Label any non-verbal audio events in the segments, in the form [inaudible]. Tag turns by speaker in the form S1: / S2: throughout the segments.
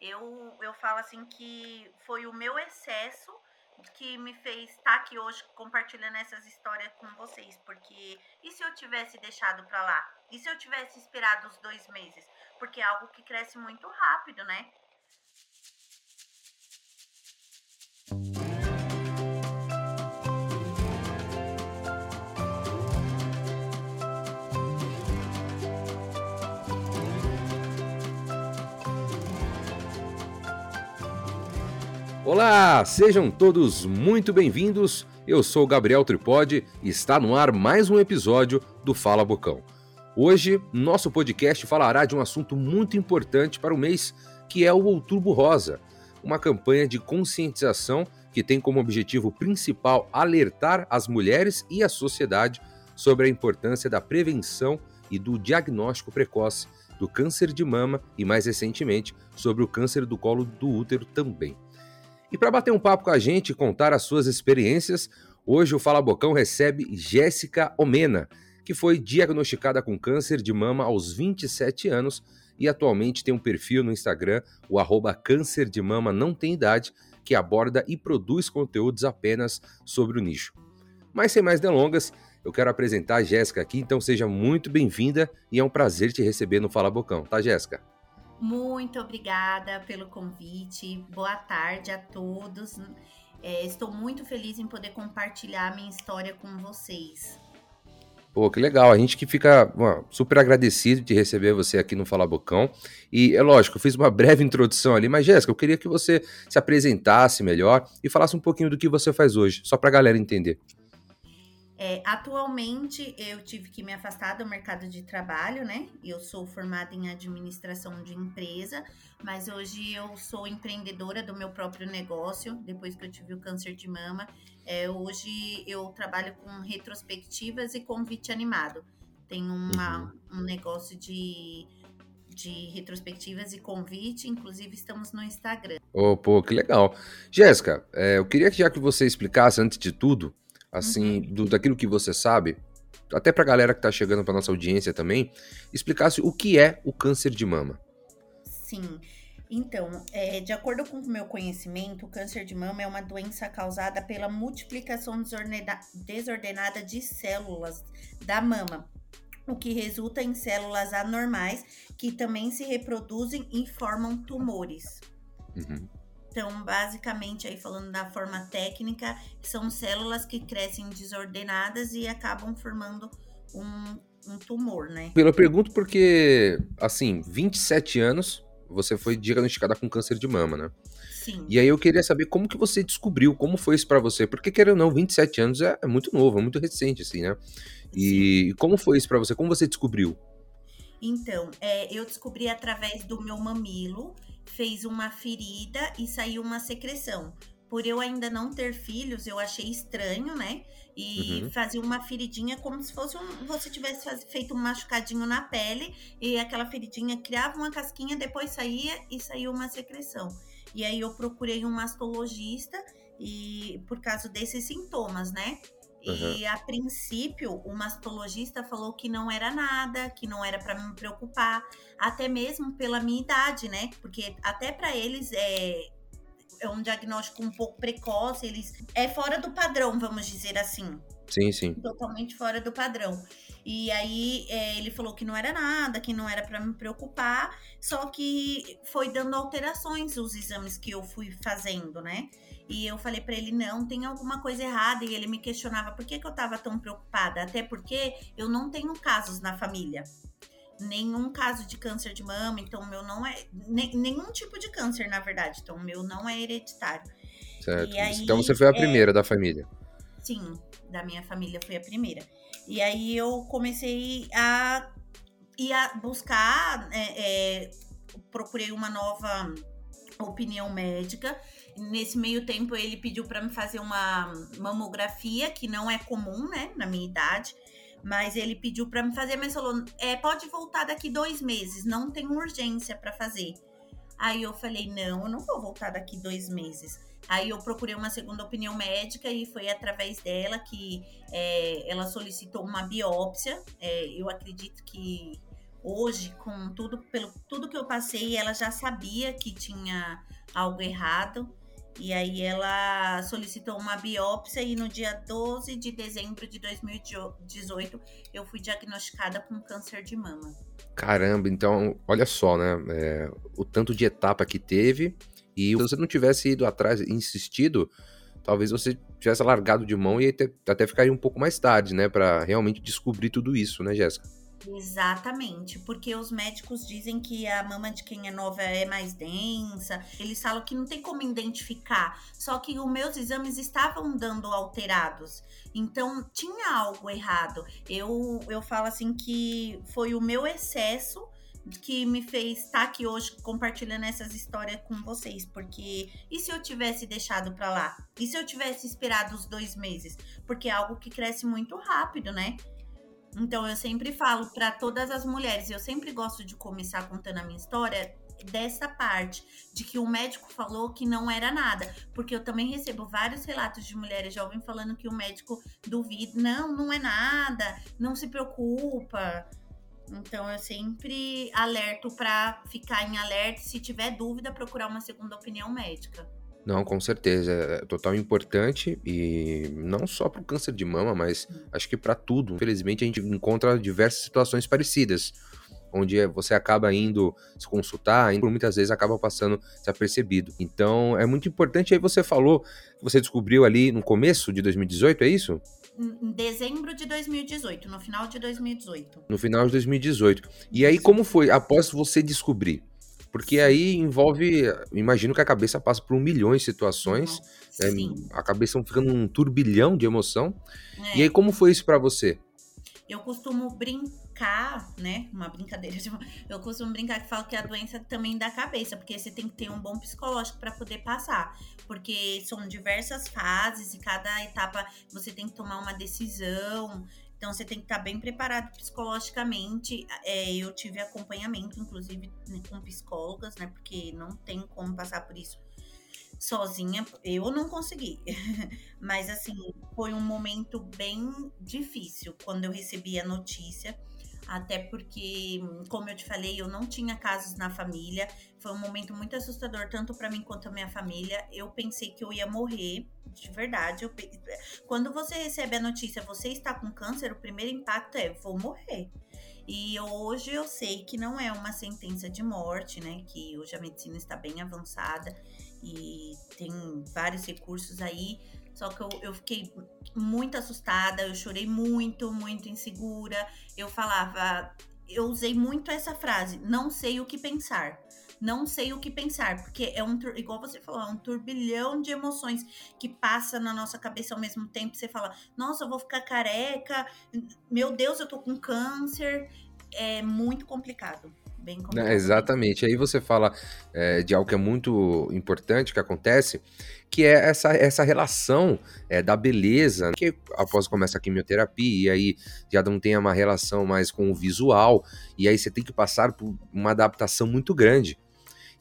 S1: Eu, eu falo assim que foi o meu excesso que me fez estar aqui hoje compartilhando essas histórias com vocês, porque e se eu tivesse deixado para lá? E se eu tivesse esperado os dois meses? Porque é algo que cresce muito rápido, né?
S2: Olá, sejam todos muito bem-vindos. Eu sou Gabriel Tripode e está no ar mais um episódio do Fala Bocão. Hoje, nosso podcast falará de um assunto muito importante para o mês, que é o Outubro Rosa, uma campanha de conscientização que tem como objetivo principal alertar as mulheres e a sociedade sobre a importância da prevenção e do diagnóstico precoce do câncer de mama e, mais recentemente, sobre o câncer do colo do útero também. E para bater um papo com a gente e contar as suas experiências, hoje o Fala Bocão recebe Jéssica Omena, que foi diagnosticada com câncer de mama aos 27 anos e atualmente tem um perfil no Instagram, o arroba câncer de mama não tem idade, que aborda e produz conteúdos apenas sobre o nicho. Mas sem mais delongas, eu quero apresentar a Jéssica aqui, então seja muito bem-vinda e é um prazer te receber no Fala Bocão, tá Jéssica?
S1: Muito obrigada pelo convite. Boa tarde a todos. É, estou muito feliz em poder compartilhar a minha história com vocês.
S2: Pô, que legal. A gente que fica super agradecido de receber você aqui no Fala Bocão. E é lógico, eu fiz uma [laughs] breve introdução ali, mas Jéssica, eu queria que você se apresentasse melhor e falasse um pouquinho do que você faz hoje, só para a galera entender.
S1: É, atualmente eu tive que me afastar do mercado de trabalho, né? Eu sou formada em administração de empresa, mas hoje eu sou empreendedora do meu próprio negócio, depois que eu tive o câncer de mama. É, hoje eu trabalho com retrospectivas e convite animado. Tenho uma, uhum. um negócio de, de retrospectivas e convite, inclusive estamos no Instagram.
S2: Oh, pô, que legal. Jéssica, é, eu queria que já que você explicasse, antes de tudo, assim, uhum. do, daquilo que você sabe, até para a galera que está chegando para nossa audiência também, explicasse o que é o câncer de mama.
S1: Sim. Então, é, de acordo com o meu conhecimento, o câncer de mama é uma doença causada pela multiplicação desordenada de células da mama, o que resulta em células anormais que também se reproduzem e formam tumores. Uhum. Então, basicamente, aí falando da forma técnica, são células que crescem desordenadas e acabam formando um, um tumor, né?
S2: Eu pergunto porque, assim, 27 anos, você foi diagnosticada com câncer de mama, né?
S1: Sim.
S2: E aí eu queria saber como que você descobriu, como foi isso para você? Porque, querendo ou não, 27 anos é, é muito novo, é muito recente, assim, né? E Sim. como foi isso para você? Como você descobriu?
S1: Então, é, eu descobri através do meu mamilo, fez uma ferida e saiu uma secreção. Por eu ainda não ter filhos, eu achei estranho, né? E uhum. fazia uma feridinha como se fosse um, você tivesse feito um machucadinho na pele e aquela feridinha criava uma casquinha, depois saía e saiu uma secreção. E aí eu procurei um mastologista e por causa desses sintomas, né? Uhum. E a princípio, o mastologista falou que não era nada, que não era para me preocupar, até mesmo pela minha idade, né? Porque até para eles é, é um diagnóstico um pouco precoce, eles é fora do padrão, vamos dizer assim.
S2: Sim, sim.
S1: Totalmente fora do padrão. E aí é, ele falou que não era nada, que não era para me preocupar, só que foi dando alterações os exames que eu fui fazendo, né? E eu falei para ele: não, tem alguma coisa errada. E ele me questionava por que, que eu estava tão preocupada. Até porque eu não tenho casos na família. Nenhum caso de câncer de mama, então o meu não é. nenhum tipo de câncer, na verdade. Então o meu não é hereditário.
S2: Certo. Aí, então você foi a é primeira é, da família.
S1: Sim, da minha família foi a primeira. E aí eu comecei a, a buscar, é, é, procurei uma nova opinião médica Nesse meio tempo, ele pediu para me fazer uma mamografia, que não é comum, né, na minha idade. Mas ele pediu para me fazer, mas falou: é, pode voltar daqui dois meses, não tem urgência para fazer. Aí eu falei: não, eu não vou voltar daqui dois meses. Aí eu procurei uma segunda opinião médica e foi através dela que é, ela solicitou uma biópsia. É, eu acredito que hoje, com tudo, pelo tudo que eu passei, ela já sabia que tinha algo errado. E aí ela solicitou uma biópsia e no dia 12 de dezembro de 2018 eu fui diagnosticada com câncer de mama.
S2: Caramba, então olha só, né? É, o tanto de etapa que teve e se você não tivesse ido atrás e insistido, talvez você tivesse largado de mão e até, até ficaria um pouco mais tarde, né? Para realmente descobrir tudo isso, né, Jéssica?
S1: Exatamente, porque os médicos dizem que a mama de quem é nova é mais densa, eles falam que não tem como identificar, só que os meus exames estavam dando alterados, então tinha algo errado. Eu, eu falo assim que foi o meu excesso que me fez estar aqui hoje compartilhando essas histórias com vocês, porque e se eu tivesse deixado para lá? E se eu tivesse esperado os dois meses? Porque é algo que cresce muito rápido, né? Então eu sempre falo para todas as mulheres, eu sempre gosto de começar contando a minha história dessa parte de que o médico falou que não era nada, porque eu também recebo vários relatos de mulheres jovens falando que o médico duvida, não, não é nada, não se preocupa. Então eu sempre alerto para ficar em alerta, se tiver dúvida, procurar uma segunda opinião médica.
S2: Não, com certeza. É total importante e não só para o câncer de mama, mas acho que para tudo. Infelizmente, a gente encontra diversas situações parecidas, onde você acaba indo se consultar e por muitas vezes acaba passando desapercebido. Então, é muito importante. Aí você falou que você descobriu ali no começo de 2018, é isso?
S1: Em dezembro de 2018, no final de 2018.
S2: No final de 2018. E aí, como foi após você descobrir? Porque aí envolve, imagino que a cabeça passa por um milhão de situações, né, a cabeça fica num turbilhão de emoção. É. E aí como foi isso para você?
S1: Eu costumo brincar, né? Uma brincadeira. [laughs] Eu costumo brincar que falo que a doença também da cabeça, porque você tem que ter um bom psicológico para poder passar. Porque são diversas fases e cada etapa você tem que tomar uma decisão. Então você tem que estar bem preparado psicologicamente. É, eu tive acompanhamento, inclusive, né, com psicólogas, né? Porque não tem como passar por isso sozinha. Eu não consegui. [laughs] Mas assim, foi um momento bem difícil quando eu recebi a notícia até porque, como eu te falei, eu não tinha casos na família. Foi um momento muito assustador, tanto para mim quanto a minha família. Eu pensei que eu ia morrer, de verdade. Eu... Quando você recebe a notícia, você está com câncer, o primeiro impacto é: vou morrer. E hoje eu sei que não é uma sentença de morte, né? Que hoje a medicina está bem avançada e tem vários recursos aí. Só que eu, eu fiquei muito assustada, eu chorei muito, muito insegura. Eu falava, eu usei muito essa frase, não sei o que pensar. Não sei o que pensar, porque é um, igual você falou, é um turbilhão de emoções que passa na nossa cabeça ao mesmo tempo. Você fala, nossa, eu vou ficar careca, meu Deus, eu tô com câncer. É muito complicado bem
S2: complicado. exatamente. Aí você fala é, de algo que é muito importante que acontece, que é essa, essa relação é, da beleza, que após começa a quimioterapia, e aí já não tem uma relação mais com o visual, e aí você tem que passar por uma adaptação muito grande.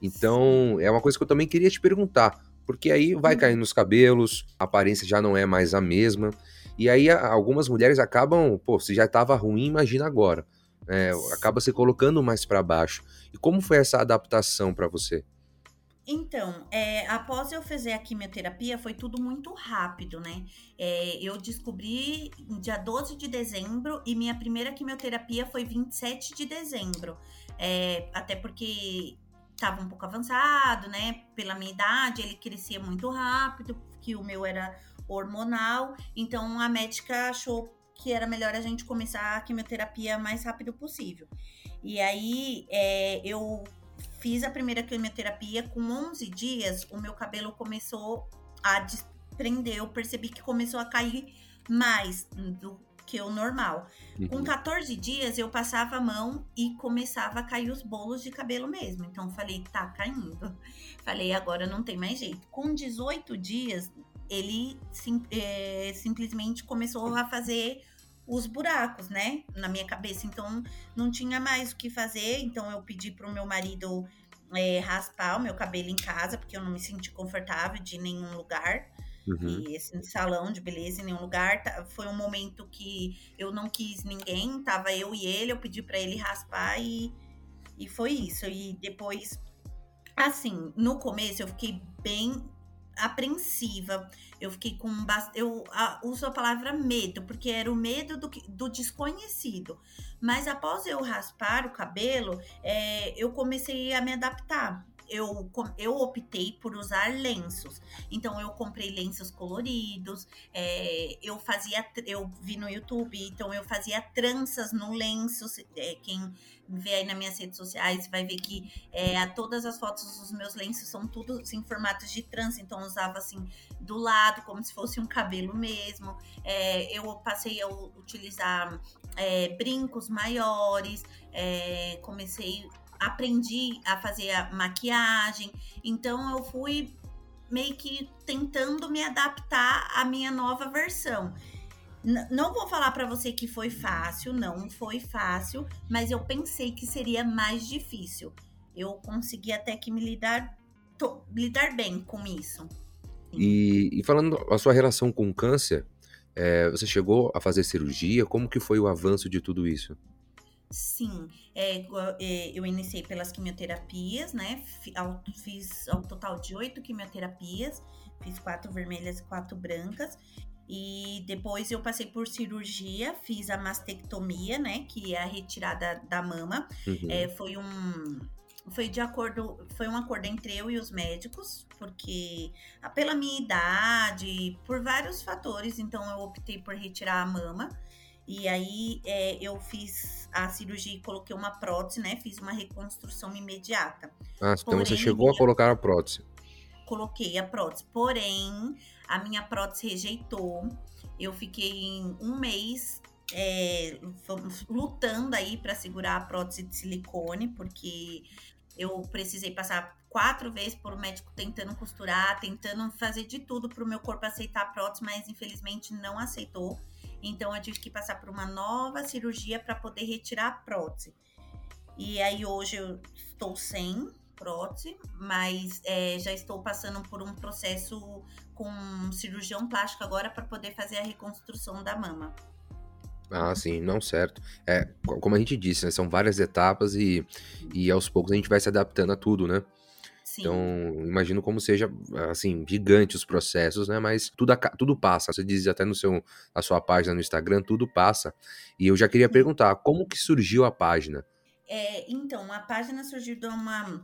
S2: Então, é uma coisa que eu também queria te perguntar, porque aí vai hum. cair nos cabelos, a aparência já não é mais a mesma, e aí algumas mulheres acabam, pô, se já estava ruim, imagina agora. É, acaba se colocando mais para baixo. E como foi essa adaptação para você?
S1: Então, é, após eu fazer a quimioterapia, foi tudo muito rápido, né? É, eu descobri dia 12 de dezembro e minha primeira quimioterapia foi 27 de dezembro. É, até porque estava um pouco avançado, né? Pela minha idade, ele crescia muito rápido, que o meu era hormonal. Então, a médica achou que era melhor a gente começar a quimioterapia mais rápido possível. E aí é, eu fiz a primeira quimioterapia, com 11 dias o meu cabelo começou a desprender, eu percebi que começou a cair mais do que o normal. Uhum. Com 14 dias eu passava a mão e começava a cair os bolos de cabelo mesmo. Então falei, tá caindo. Falei, agora não tem mais jeito. Com 18 dias, ele sim, é, simplesmente começou a fazer os buracos, né, na minha cabeça. Então, não tinha mais o que fazer. Então, eu pedi pro meu marido é, raspar o meu cabelo em casa, porque eu não me senti confortável de nenhum lugar. Uhum. E esse salão de beleza em nenhum lugar tá, foi um momento que eu não quis ninguém, tava eu e ele, eu pedi para ele raspar e, e foi isso. E depois, assim, no começo eu fiquei bem apreensiva. Eu fiquei com eu a, uso a palavra medo, porque era o medo do, do desconhecido. Mas após eu raspar o cabelo, é, eu comecei a me adaptar eu, eu optei por usar lenços. Então eu comprei lenços coloridos, é, eu fazia, eu vi no YouTube, então eu fazia tranças no lenço. É, quem vê aí nas minhas redes sociais vai ver que é, todas as fotos dos meus lenços são tudo em formatos de trança, então eu usava assim do lado, como se fosse um cabelo mesmo. É, eu passei a utilizar brincos maiores, comecei aprendi a fazer a maquiagem, então eu fui meio que tentando me adaptar à minha nova versão. N não vou falar para você que foi fácil, não foi fácil, mas eu pensei que seria mais difícil. Eu consegui até que me lidar, lidar bem com isso.
S2: E, e, falando a sua relação com o câncer, é, você chegou a fazer cirurgia? Como que foi o avanço de tudo isso?
S1: Sim, é, é, eu iniciei pelas quimioterapias, né? Fiz ao total de oito quimioterapias, fiz quatro vermelhas e quatro brancas. E depois eu passei por cirurgia, fiz a mastectomia, né? Que é a retirada da mama. Uhum. É, foi um. Foi de acordo, foi um acordo entre eu e os médicos, porque pela minha idade, por vários fatores, então eu optei por retirar a mama. E aí é, eu fiz a cirurgia e coloquei uma prótese, né? Fiz uma reconstrução imediata.
S2: Ah, então Porém, você chegou a colocar a prótese.
S1: Coloquei a prótese. Porém, a minha prótese rejeitou. Eu fiquei um mês é, lutando aí para segurar a prótese de silicone, porque eu precisei passar quatro vezes por um médico tentando costurar, tentando fazer de tudo para o meu corpo aceitar a prótese, mas infelizmente não aceitou. Então eu tive que passar por uma nova cirurgia para poder retirar a prótese. E aí hoje eu estou sem prótese, mas é, já estou passando por um processo com um cirurgião plástico agora para poder fazer a reconstrução da mama.
S2: Ah, sim, não certo. É, como a gente disse, né, são várias etapas e, e aos poucos a gente vai se adaptando a tudo, né? Sim. Então, imagino como seja, assim, gigante os processos, né? Mas tudo, tudo passa. Você diz até no seu, na sua página no Instagram, tudo passa. E eu já queria perguntar, como que surgiu a página?
S1: É, então, a página surgiu de uma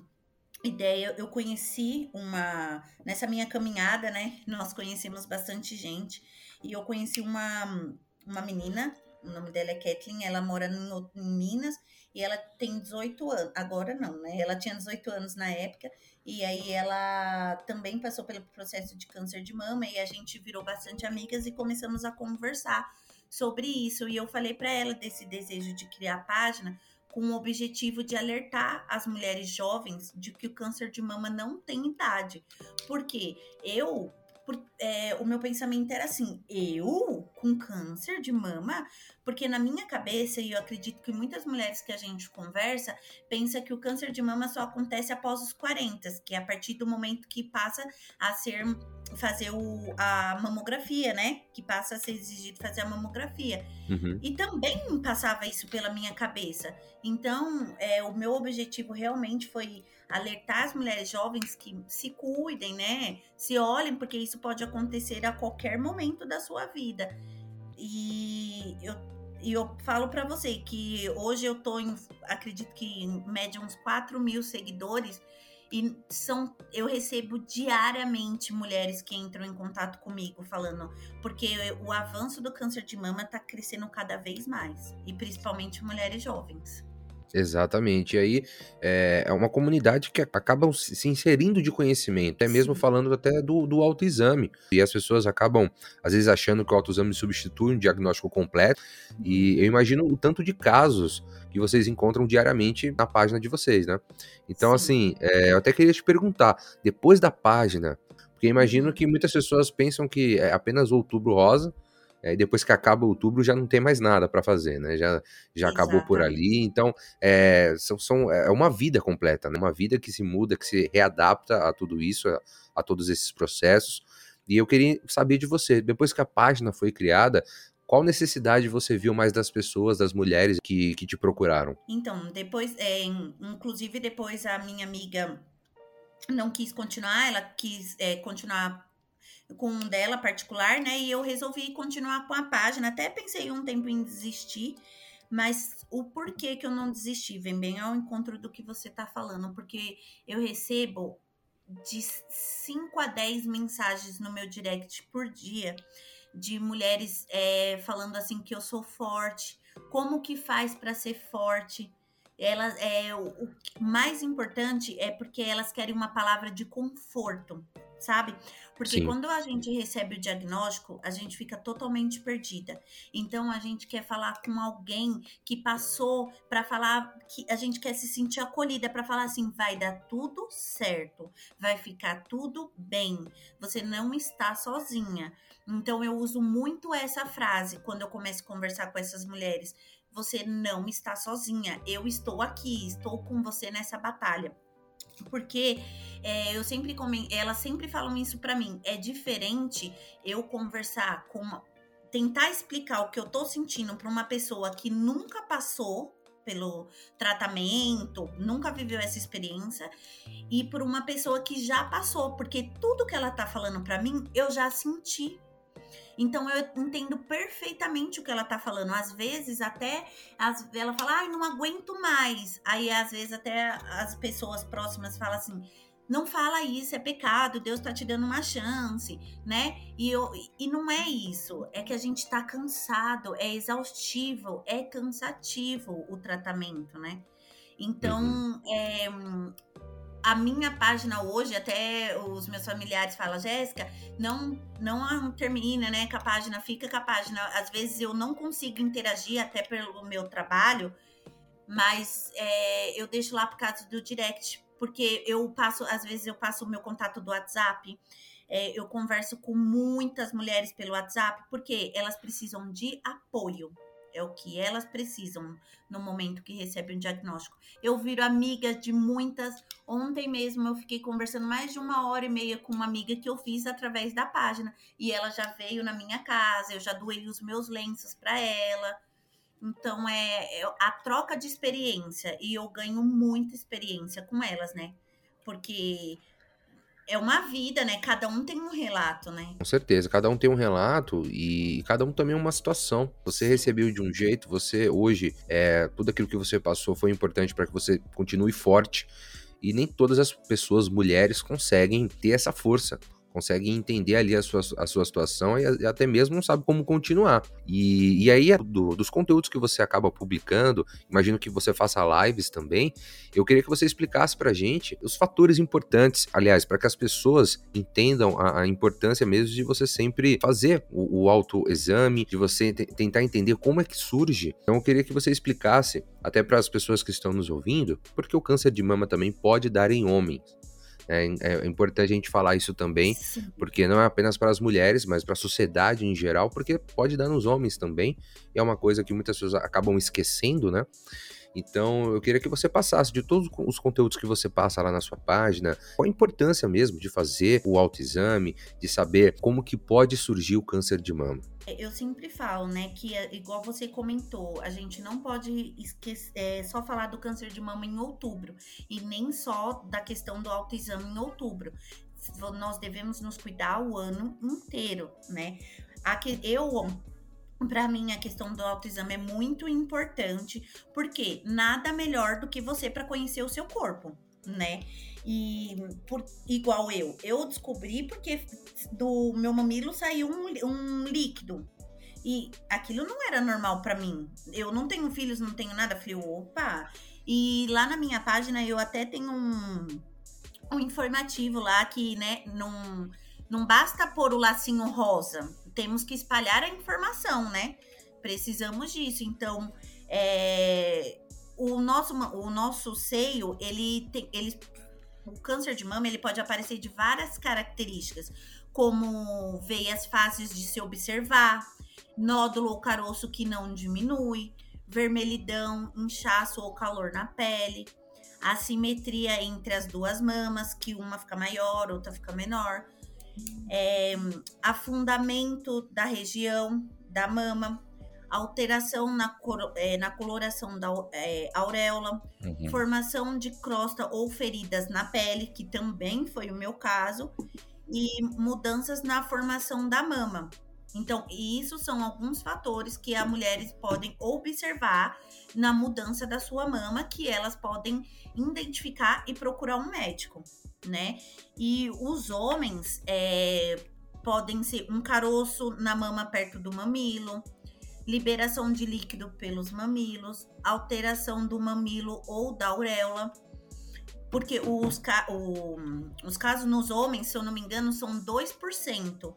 S1: ideia. Eu conheci uma. Nessa minha caminhada, né? Nós conhecemos bastante gente. E eu conheci uma, uma menina, o nome dela é Kathleen, ela mora em, em Minas e ela tem 18 anos. Agora não, né? Ela tinha 18 anos na época e aí ela também passou pelo processo de câncer de mama e a gente virou bastante amigas e começamos a conversar sobre isso. E eu falei para ela desse desejo de criar a página com o objetivo de alertar as mulheres jovens de que o câncer de mama não tem idade. Porque eu por, é, o meu pensamento era assim: eu com câncer de mama? Porque na minha cabeça, e eu acredito que muitas mulheres que a gente conversa, pensa que o câncer de mama só acontece após os 40, que é a partir do momento que passa a ser fazer o, a mamografia, né? Que passa a ser exigido fazer a mamografia. Uhum. E também passava isso pela minha cabeça. Então, é, o meu objetivo realmente foi alertar as mulheres jovens que se cuidem, né? Se olhem, porque isso pode acontecer a qualquer momento da sua vida. E eu, eu falo para você que hoje eu tô em, acredito que em média uns 4 mil seguidores e são eu recebo diariamente mulheres que entram em contato comigo falando porque o avanço do câncer de mama está crescendo cada vez mais e principalmente mulheres jovens.
S2: Exatamente. E aí é, é uma comunidade que acabam se inserindo de conhecimento, até mesmo Sim. falando até do, do autoexame. E as pessoas acabam, às vezes, achando que o autoexame substitui um diagnóstico completo. E eu imagino o tanto de casos que vocês encontram diariamente na página de vocês, né? Então, Sim. assim, é, eu até queria te perguntar, depois da página, porque imagino uhum. que muitas pessoas pensam que é apenas outubro rosa, é, depois que acaba outubro já não tem mais nada para fazer, né? Já, já acabou por ali. Então, é, são, são, é uma vida completa, né? Uma vida que se muda, que se readapta a tudo isso, a, a todos esses processos. E eu queria saber de você, depois que a página foi criada, qual necessidade você viu mais das pessoas, das mulheres que, que te procuraram?
S1: Então, depois, é, inclusive depois a minha amiga não quis continuar, ela quis é, continuar com um dela particular, né? E eu resolvi continuar com a página. Até pensei um tempo em desistir, mas o porquê que eu não desisti vem bem ao encontro do que você tá falando, porque eu recebo de 5 a 10 mensagens no meu direct por dia de mulheres é, falando assim que eu sou forte, como que faz para ser forte. Elas, é, o, o mais importante é porque elas querem uma palavra de conforto sabe? Porque Sim. quando a gente recebe o diagnóstico, a gente fica totalmente perdida. Então a gente quer falar com alguém que passou para falar que a gente quer se sentir acolhida para falar assim, vai dar tudo certo, vai ficar tudo bem. Você não está sozinha. Então eu uso muito essa frase quando eu começo a conversar com essas mulheres. Você não está sozinha. Eu estou aqui, estou com você nessa batalha. Porque é, eu sempre elas sempre falam isso para mim. É diferente eu conversar com uma, tentar explicar o que eu tô sentindo para uma pessoa que nunca passou pelo tratamento, nunca viveu essa experiência, e por uma pessoa que já passou, porque tudo que ela tá falando para mim, eu já senti então eu entendo perfeitamente o que ela tá falando. Às vezes até as, ela fala, ai, não aguento mais. Aí às vezes até as pessoas próximas falam assim, não fala isso, é pecado, Deus tá te dando uma chance, né? E, eu, e não é isso, é que a gente tá cansado, é exaustivo, é cansativo o tratamento, né? Então, uhum. é, a minha página hoje, até os meus familiares falam, Jéssica, não, não termina, né? Que a página fica com a página. Às vezes eu não consigo interagir até pelo meu trabalho, mas é, eu deixo lá por causa do direct, porque eu passo, às vezes eu passo o meu contato do WhatsApp. É, eu converso com muitas mulheres pelo WhatsApp, porque elas precisam de apoio. É o que elas precisam no momento que recebem um diagnóstico. Eu viro amiga de muitas. Ontem mesmo eu fiquei conversando mais de uma hora e meia com uma amiga que eu fiz através da página. E ela já veio na minha casa, eu já doei os meus lenços para ela. Então é, é a troca de experiência. E eu ganho muita experiência com elas, né? Porque é uma vida, né? Cada um tem um relato, né?
S2: Com certeza, cada um tem um relato e cada um também é uma situação. Você recebeu de um jeito, você hoje, é, tudo aquilo que você passou foi importante para que você continue forte. E nem todas as pessoas, mulheres, conseguem ter essa força consegue entender ali a sua, a sua situação e, até mesmo não sabe como continuar. E, e aí, do, dos conteúdos que você acaba publicando, imagino que você faça lives também, eu queria que você explicasse pra gente os fatores importantes, aliás, para que as pessoas entendam a, a, importância mesmo de você sempre fazer o, o autoexame, de você tentar entender como é que surge. Então, eu queria que você explicasse, até para as pessoas que estão nos ouvindo, porque o câncer de mama também pode dar em homens. É, é, importante a gente falar isso também, Sim. porque não é apenas para as mulheres, mas para a sociedade em geral, porque pode dar nos homens também. E é uma coisa que muitas pessoas acabam esquecendo, né? Então, eu queria que você passasse de todos os conteúdos que você passa lá na sua página, qual a importância mesmo de fazer o autoexame, de saber como que pode surgir o câncer de mama.
S1: Eu sempre falo, né, que é, igual você comentou, a gente não pode esquecer, é, só falar do câncer de mama em outubro e nem só da questão do autoexame em outubro. Nós devemos nos cuidar o ano inteiro, né? Aqui, eu para mim, a questão do autoexame é muito importante, porque nada melhor do que você para conhecer o seu corpo, né? E por, igual eu, eu descobri porque do meu mamilo saiu um, um líquido. E aquilo não era normal para mim. Eu não tenho filhos, não tenho nada. Falei, opa! E lá na minha página eu até tenho um, um informativo lá que, né, não, não basta pôr o lacinho rosa temos que espalhar a informação, né? Precisamos disso. Então, é, o, nosso, o nosso seio, ele tem. Ele, o câncer de mama ele pode aparecer de várias características, como veias fáceis de se observar, nódulo ou caroço que não diminui, vermelhidão, inchaço ou calor na pele, assimetria entre as duas mamas, que uma fica maior, outra fica menor, é, afundamento da região da mama, alteração na, cor, é, na coloração da é, auréola, uhum. formação de crosta ou feridas na pele, que também foi o meu caso, e mudanças na formação da mama. Então, isso são alguns fatores que as mulheres podem observar na mudança da sua mama, que elas podem identificar e procurar um médico, né? E os homens é, podem ser um caroço na mama perto do mamilo, liberação de líquido pelos mamilos, alteração do mamilo ou da auréola. Porque os, o, os casos nos homens, se eu não me engano, são 2%.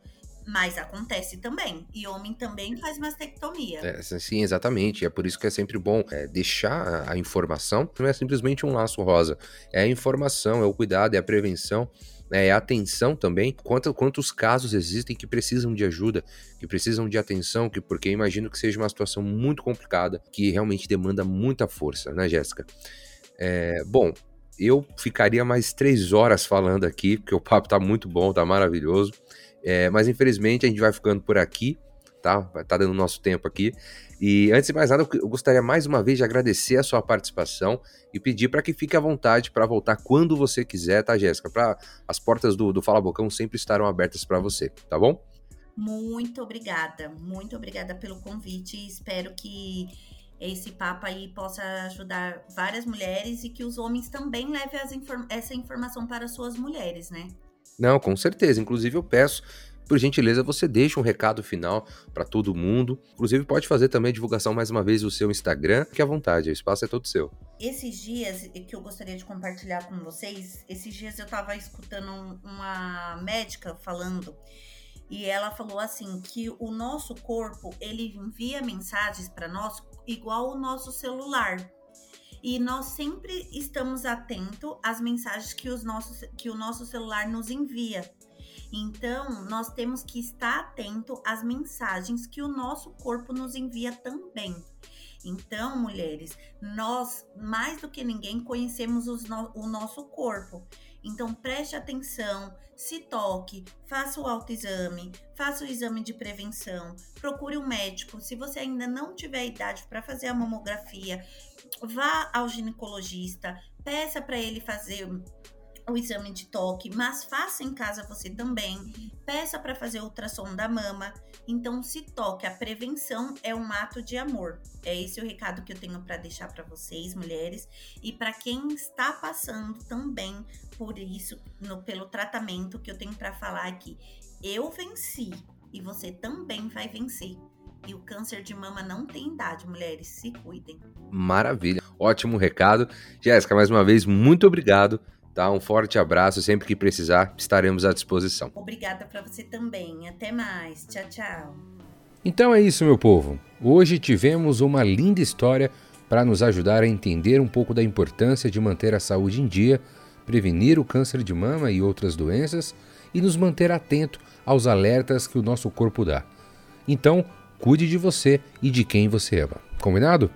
S1: Mas acontece também. E homem também faz mastectomia.
S2: É, sim, exatamente. É por isso que é sempre bom é, deixar a informação. Não é simplesmente um laço rosa. É a informação, é o cuidado, é a prevenção né, é atenção também. Quanto, quantos casos existem que precisam de ajuda, que precisam de atenção, que porque imagino que seja uma situação muito complicada, que realmente demanda muita força, né, Jéssica? É, bom, eu ficaria mais três horas falando aqui, porque o papo tá muito bom, tá maravilhoso. É, mas infelizmente a gente vai ficando por aqui, tá? Tá dando nosso tempo aqui. E antes de mais nada, eu gostaria mais uma vez de agradecer a sua participação e pedir para que fique à vontade para voltar quando você quiser, tá, Jéssica? Para as portas do, do Fala Bocão sempre estarão abertas para você, tá bom?
S1: Muito obrigada, muito obrigada pelo convite. Espero que esse papo aí possa ajudar várias mulheres e que os homens também levem inform essa informação para suas mulheres, né?
S2: Não, com certeza. Inclusive, eu peço por gentileza, você deixa um recado final para todo mundo. Inclusive, pode fazer também a divulgação mais uma vez do seu Instagram, que à vontade, o espaço é todo seu.
S1: Esses dias que eu gostaria de compartilhar com vocês, esses dias eu estava escutando uma médica falando e ela falou assim que o nosso corpo ele envia mensagens para nós igual o nosso celular e nós sempre estamos atentos às mensagens que, os nossos, que o nosso celular nos envia. Então, nós temos que estar atento às mensagens que o nosso corpo nos envia também. Então, mulheres, nós mais do que ninguém conhecemos no, o nosso corpo. Então, preste atenção, se toque, faça o autoexame, faça o exame de prevenção, procure um médico. Se você ainda não tiver idade para fazer a mamografia, vá ao ginecologista, peça para ele fazer o exame de toque, mas faça em casa você também. Peça para fazer ultrassom da mama. Então, se toque, a prevenção é um ato de amor. É esse o recado que eu tenho para deixar para vocês, mulheres, e para quem está passando também por isso, no, pelo tratamento que eu tenho para falar aqui. Eu venci e você também vai vencer. E o câncer de mama não tem idade, mulheres, se cuidem.
S2: Maravilha, ótimo recado. Jéssica, mais uma vez, muito obrigado Tá? Um forte abraço, sempre que precisar, estaremos à disposição.
S1: Obrigada para você também. Até mais. Tchau, tchau.
S2: Então é isso, meu povo. Hoje tivemos uma linda história para nos ajudar a entender um pouco da importância de manter a saúde em dia, prevenir o câncer de mama e outras doenças e nos manter atento aos alertas que o nosso corpo dá. Então, cuide de você e de quem você ama. Combinado?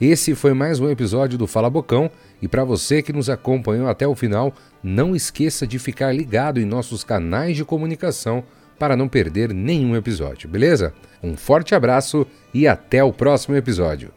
S2: Esse foi mais um episódio do Fala Bocão e para você que nos acompanhou até o final, não esqueça de ficar ligado em nossos canais de comunicação para não perder nenhum episódio, beleza? Um forte abraço e até o próximo episódio.